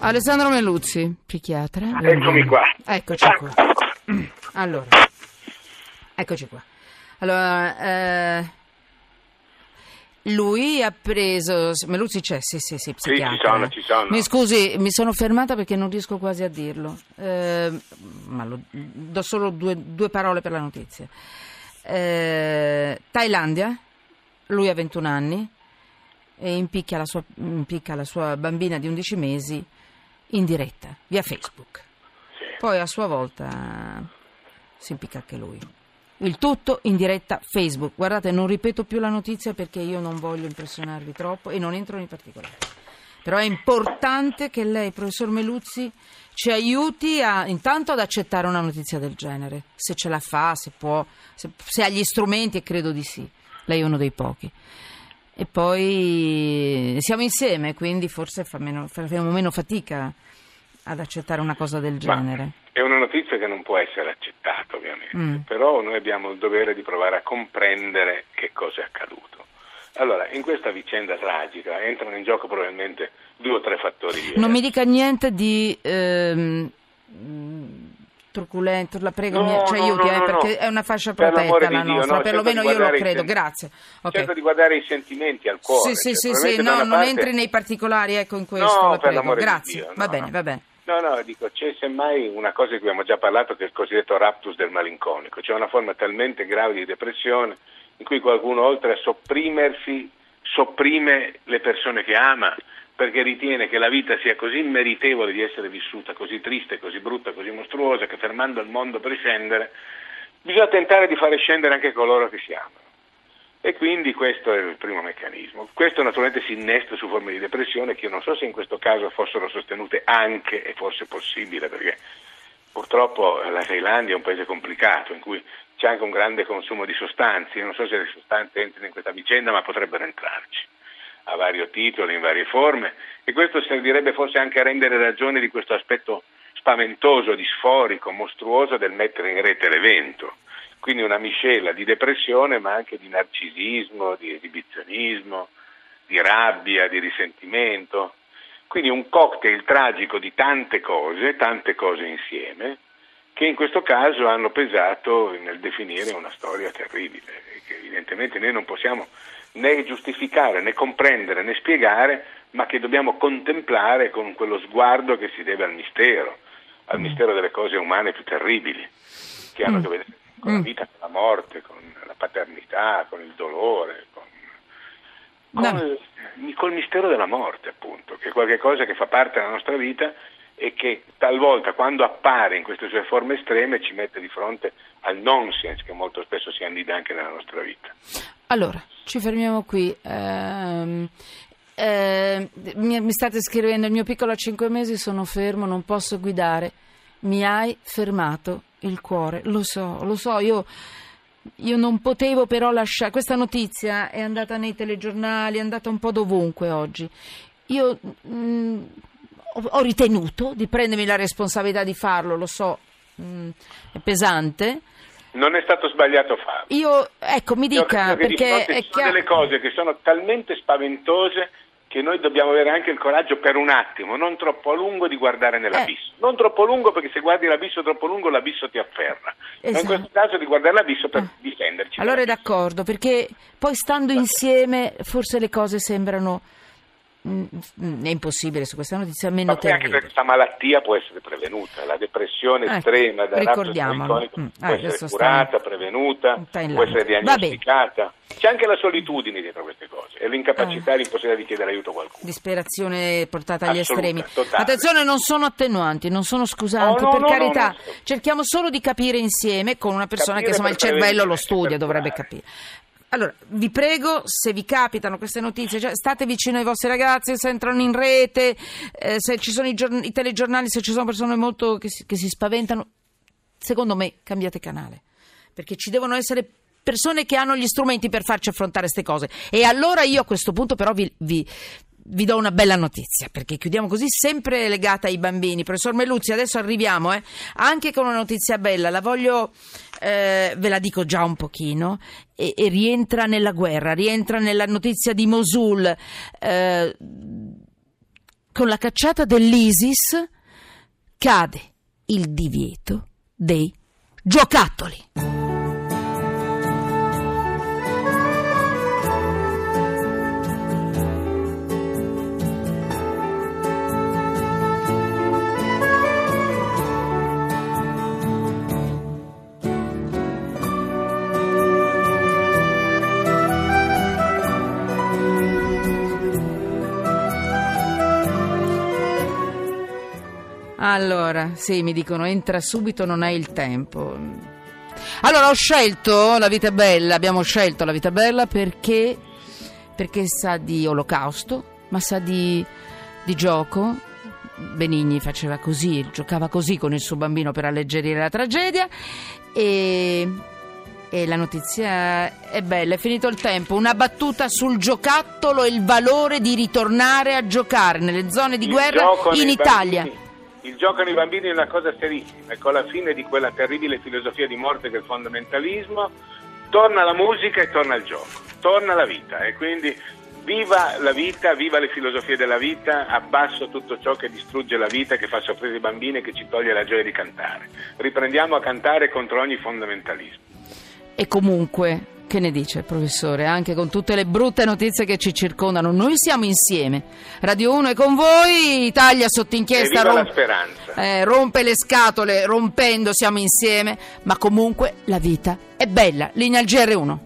Alessandro Meluzzi, psichiatra. Eccomi qua. Eccoci qua. Allora, eccoci qua. Allora, eh, lui ha preso. Meluzzi c'è, sì, sì, sì, psichiatra. ci sono, ci sono. Mi scusi, mi sono fermata perché non riesco quasi a dirlo. Eh, ma lo- do solo due, due parole per la notizia. Eh, Thailandia, lui ha 21 anni e impicca la, sua, impicca la sua bambina di 11 mesi in diretta, via Facebook. Poi a sua volta si impicca anche lui. Il tutto in diretta Facebook. Guardate, non ripeto più la notizia perché io non voglio impressionarvi troppo e non entro nei particolari. Però è importante che lei, professor Meluzzi, ci aiuti a, intanto ad accettare una notizia del genere, se ce la fa, se può, se, se ha gli strumenti e credo di sì. Lei è uno dei pochi. E poi siamo insieme, quindi forse fa meno- faremo meno fatica ad accettare una cosa del Ma genere. è una notizia che non può essere accettata, ovviamente, Mm. però noi abbiamo il dovere di provare a comprendere che cosa è accaduto. Allora, in questa vicenda tragica entrano in gioco probabilmente due o tre fattori diversi. Non mi dica niente di ehm, truculento, la prego, No, mi ci no, aiuti, no, eh, perché è una fascia Per protetta l'amore la di Dio, nostra, no, perlomeno io lo credo, sen- grazie. Ok. Cerco di guardare i sentimenti al cuore. Sì, sì, cioè, sì, sì, no, non parte- entri nei particolari, ecco in questo, la per prego. Grazie, Dio, va bene, va bene. No, no, dico, c'è semmai una cosa di cui abbiamo già parlato che è il cosiddetto raptus del malinconico, cioè una forma talmente grave di depressione in cui qualcuno oltre a sopprimersi sopprime le persone che ama perché ritiene che la vita sia così immeritevole di essere vissuta, così triste, così brutta, così mostruosa che fermando il mondo per scendere bisogna tentare di fare scendere anche coloro che si amano. E quindi questo è il primo meccanismo. Questo naturalmente si innesta su forme di depressione che io non so se in questo caso fossero sostenute anche e fosse possibile perché purtroppo la Thailandia è un paese complicato in cui c'è anche un grande consumo di sostanze. Io non so se le sostanze entrino in questa vicenda ma potrebbero entrarci a vario titolo, in varie forme e questo servirebbe forse anche a rendere ragione di questo aspetto spaventoso, disforico, mostruoso del mettere in rete l'evento. Quindi una miscela di depressione ma anche di narcisismo, di esibizionismo, di rabbia, di risentimento. Quindi un cocktail tragico di tante cose, tante cose insieme, che in questo caso hanno pesato nel definire una storia terribile, che evidentemente noi non possiamo né giustificare, né comprendere, né spiegare, ma che dobbiamo contemplare con quello sguardo che si deve al mistero, al mistero delle cose umane più terribili, che hanno a che vedere con la vita, con la morte, con la paternità, con il dolore, con, con No. il, col mistero della morte, appunto, che è qualcosa che fa parte della nostra vita e che talvolta quando appare in queste sue forme estreme ci mette di fronte al nonsense che molto spesso si annida anche nella nostra vita. Allora, ci fermiamo qui. Ehm, ehm, mi, mi state scrivendo, il mio piccolo ha cinque mesi, sono fermo, non posso guidare. Mi hai fermato il cuore, lo so, lo so, io, io non potevo però lasciare... Questa notizia è andata nei telegiornali, è andata un po' dovunque oggi. Io mm, ho, ritenuto di prendermi la responsabilità di farlo, lo so, mm, è pesante. Non è stato sbagliato farlo. Io, ecco, mi dica, perché ci sono delle cose che sono talmente spaventose che noi dobbiamo avere anche il coraggio per un attimo, non troppo a lungo, di guardare nell'abisso. Non troppo lungo perché se guardi l'abisso troppo lungo l'abisso ti afferra. Ma in Esatto. questo caso di guardare l'abisso per Ah. difenderci. Allora è d'accordo, perché poi stando insieme forse le cose sembrano... mm, mm, È impossibile su questa notizia, meno Ma anche perché questa malattia può essere prevenuta, la depressione Ecco, estrema da ricordiamolo. Mm, può ah, essere curata, prevenuta, può essere diagnosticata. C'è anche la solitudine dietro queste cose e l'incapacità Ah. e l'impossibilità di chiedere aiuto a qualcuno. Disperazione portata agli Assoluta, estremi. totale. Attenzione, non sono attenuanti, non sono scusanti, No, no, per no, carità. Cerchiamo solo di capire insieme con una persona Capire che insomma il cervello lo studia, dovrebbe capire. Allora, vi prego, se vi capitano queste notizie, cioè, state vicino ai vostri ragazzi, se entrano in rete, eh, se ci sono i, giorn- i telegiornali, se ci sono persone molto che si, che si spaventano, secondo me cambiate canale, perché ci devono essere persone che hanno gli strumenti per farci affrontare queste cose. E allora io a questo punto però vi, vi- vi do una bella notizia, perché chiudiamo così, sempre legata ai bambini. Professor Meluzzi, adesso arriviamo, eh, anche con una notizia bella, la voglio, eh, ve la dico già un pochino, e, e rientra nella guerra, rientra nella notizia di Mosul. Eh, con la cacciata dell'ISIS cade il divieto dei giocattoli. Allora, sì, mi dicono entra subito, non hai il tempo. Allora ho scelto La vita bella, abbiamo scelto La vita bella perché, perché sa di olocausto, ma sa di, di gioco. Benigni faceva così, giocava così con il suo bambino per alleggerire la tragedia e, e la notizia è bella, è finito il tempo. Una battuta sul giocattolo e il valore di ritornare a giocare nelle zone di Il guerra in Italia. bambini- Il gioco nei bambini è una cosa serissima e con la fine di quella terribile filosofia di morte il fondamentalismo torna la musica e torna il gioco, torna la vita e quindi viva la vita, viva le filosofie della vita, abbasso tutto ciò che distrugge la vita, che fa soffrire i bambini e che ci toglie la gioia di cantare. Riprendiamo a cantare contro ogni fondamentalismo. E comunque, che ne dice il professore? Anche con tutte le brutte notizie che ci circondano, noi siamo insieme. Radio 1 è con voi, Italia sotto inchiesta rom- eh, rompe le scatole, rompendo siamo insieme, ma comunque la vita è bella. Linea al GR1.